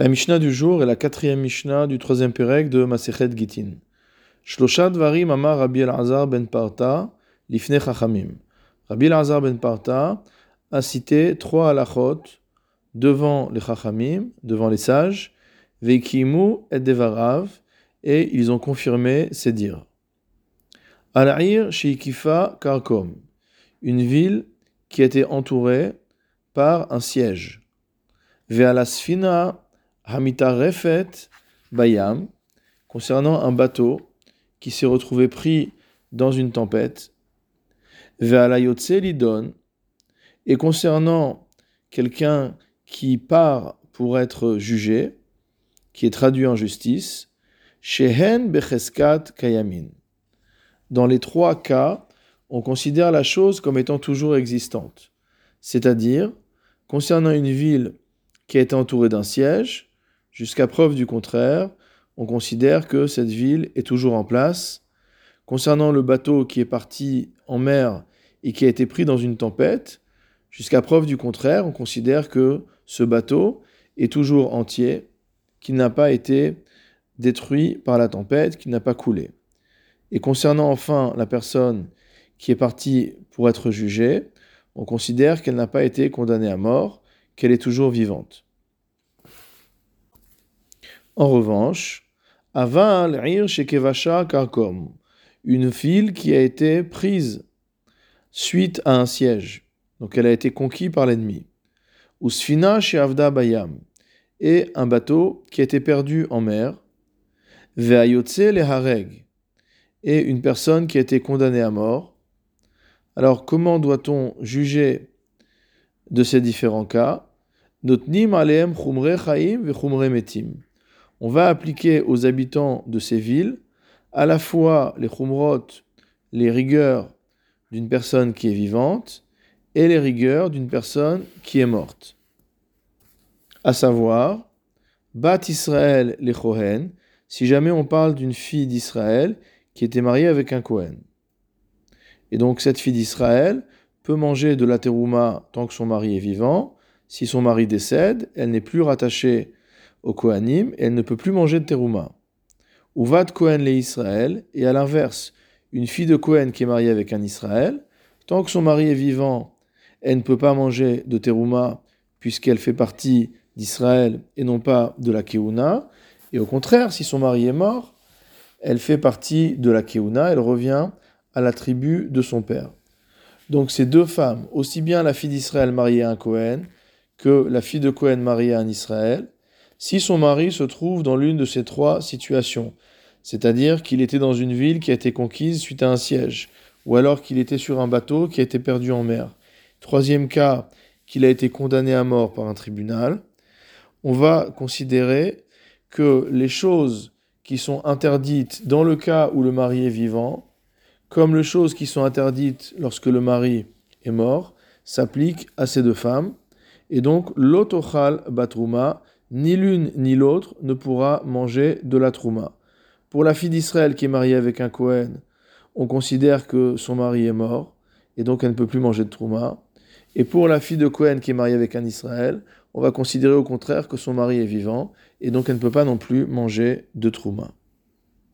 La Mishnah du jour est la quatrième Mishnah du troisième Pérec de Masechet Gitin. Shloshad varim amar Rabbi El-Azar ben Parta lifne chachamim. Rabbi El-Azar ben Parta a cité trois halachot devant les chachamim, devant les sages, veikimu et devarav, et ils ont confirmé ces dires. Al-Aïr Sheikifa Karkom, une ville qui était entourée par un siège. Ve'alasfina Hamita Refet Bayam, concernant un bateau qui s'est retrouvé pris dans une tempête, Ve'alayotse Lidon, et concernant quelqu'un qui part pour être jugé, qui est traduit en justice, Shehen Becheskat Kayamin. Dans les trois cas, on considère la chose comme étant toujours existante. C'est-à-dire, concernant une ville qui été entourée d'un siège, Jusqu'à preuve du contraire, on considère que cette ville est toujours en place. Concernant le bateau qui est parti en mer et qui a été pris dans une tempête, jusqu'à preuve du contraire, on considère que ce bateau est toujours entier, qu'il n'a pas été détruit par la tempête, qu'il n'a pas coulé. Et concernant enfin la personne qui est partie pour être jugée, on considère qu'elle n'a pas été condamnée à mort, qu'elle est toujours vivante. En revanche, Aval Ir Shekevasha Karkom, une ville qui a été prise suite à un siège, donc elle a été conquise par l'ennemi. Usfina Avda Bayam, et un bateau qui a été perdu en mer. Veayotse le Hareg, et une personne qui a été condamnée à mort. Alors, comment doit-on juger de ces différents cas? Notnim aleem chumre chaim ve metim on va appliquer aux habitants de ces villes à la fois les chumrot, les rigueurs d'une personne qui est vivante, et les rigueurs d'une personne qui est morte. À savoir, Bat Israël les Kohen, si jamais on parle d'une fille d'Israël qui était mariée avec un Kohen. Et donc cette fille d'Israël peut manger de la terouma tant que son mari est vivant. Si son mari décède, elle n'est plus rattachée au Kohanim, elle ne peut plus manger de terouma. Ou va de Kohen les Israël, et à l'inverse, une fille de Kohen qui est mariée avec un Israël, tant que son mari est vivant, elle ne peut pas manger de terouma puisqu'elle fait partie d'Israël et non pas de la Keuna. Et au contraire, si son mari est mort, elle fait partie de la Keuna, elle revient à la tribu de son père. Donc ces deux femmes, aussi bien la fille d'Israël mariée à un Kohen que la fille de Kohen mariée à un Israël, si son mari se trouve dans l'une de ces trois situations, c'est-à-dire qu'il était dans une ville qui a été conquise suite à un siège, ou alors qu'il était sur un bateau qui a été perdu en mer. Troisième cas, qu'il a été condamné à mort par un tribunal, on va considérer que les choses qui sont interdites dans le cas où le mari est vivant, comme les choses qui sont interdites lorsque le mari est mort, s'appliquent à ces deux femmes. Et donc, l'otochal batruma, ni l'une ni l'autre ne pourra manger de la trouma. Pour la fille d'Israël qui est mariée avec un Kohen, on considère que son mari est mort, et donc elle ne peut plus manger de trouma. Et pour la fille de Kohen qui est mariée avec un Israël, on va considérer au contraire que son mari est vivant, et donc elle ne peut pas non plus manger de trouma.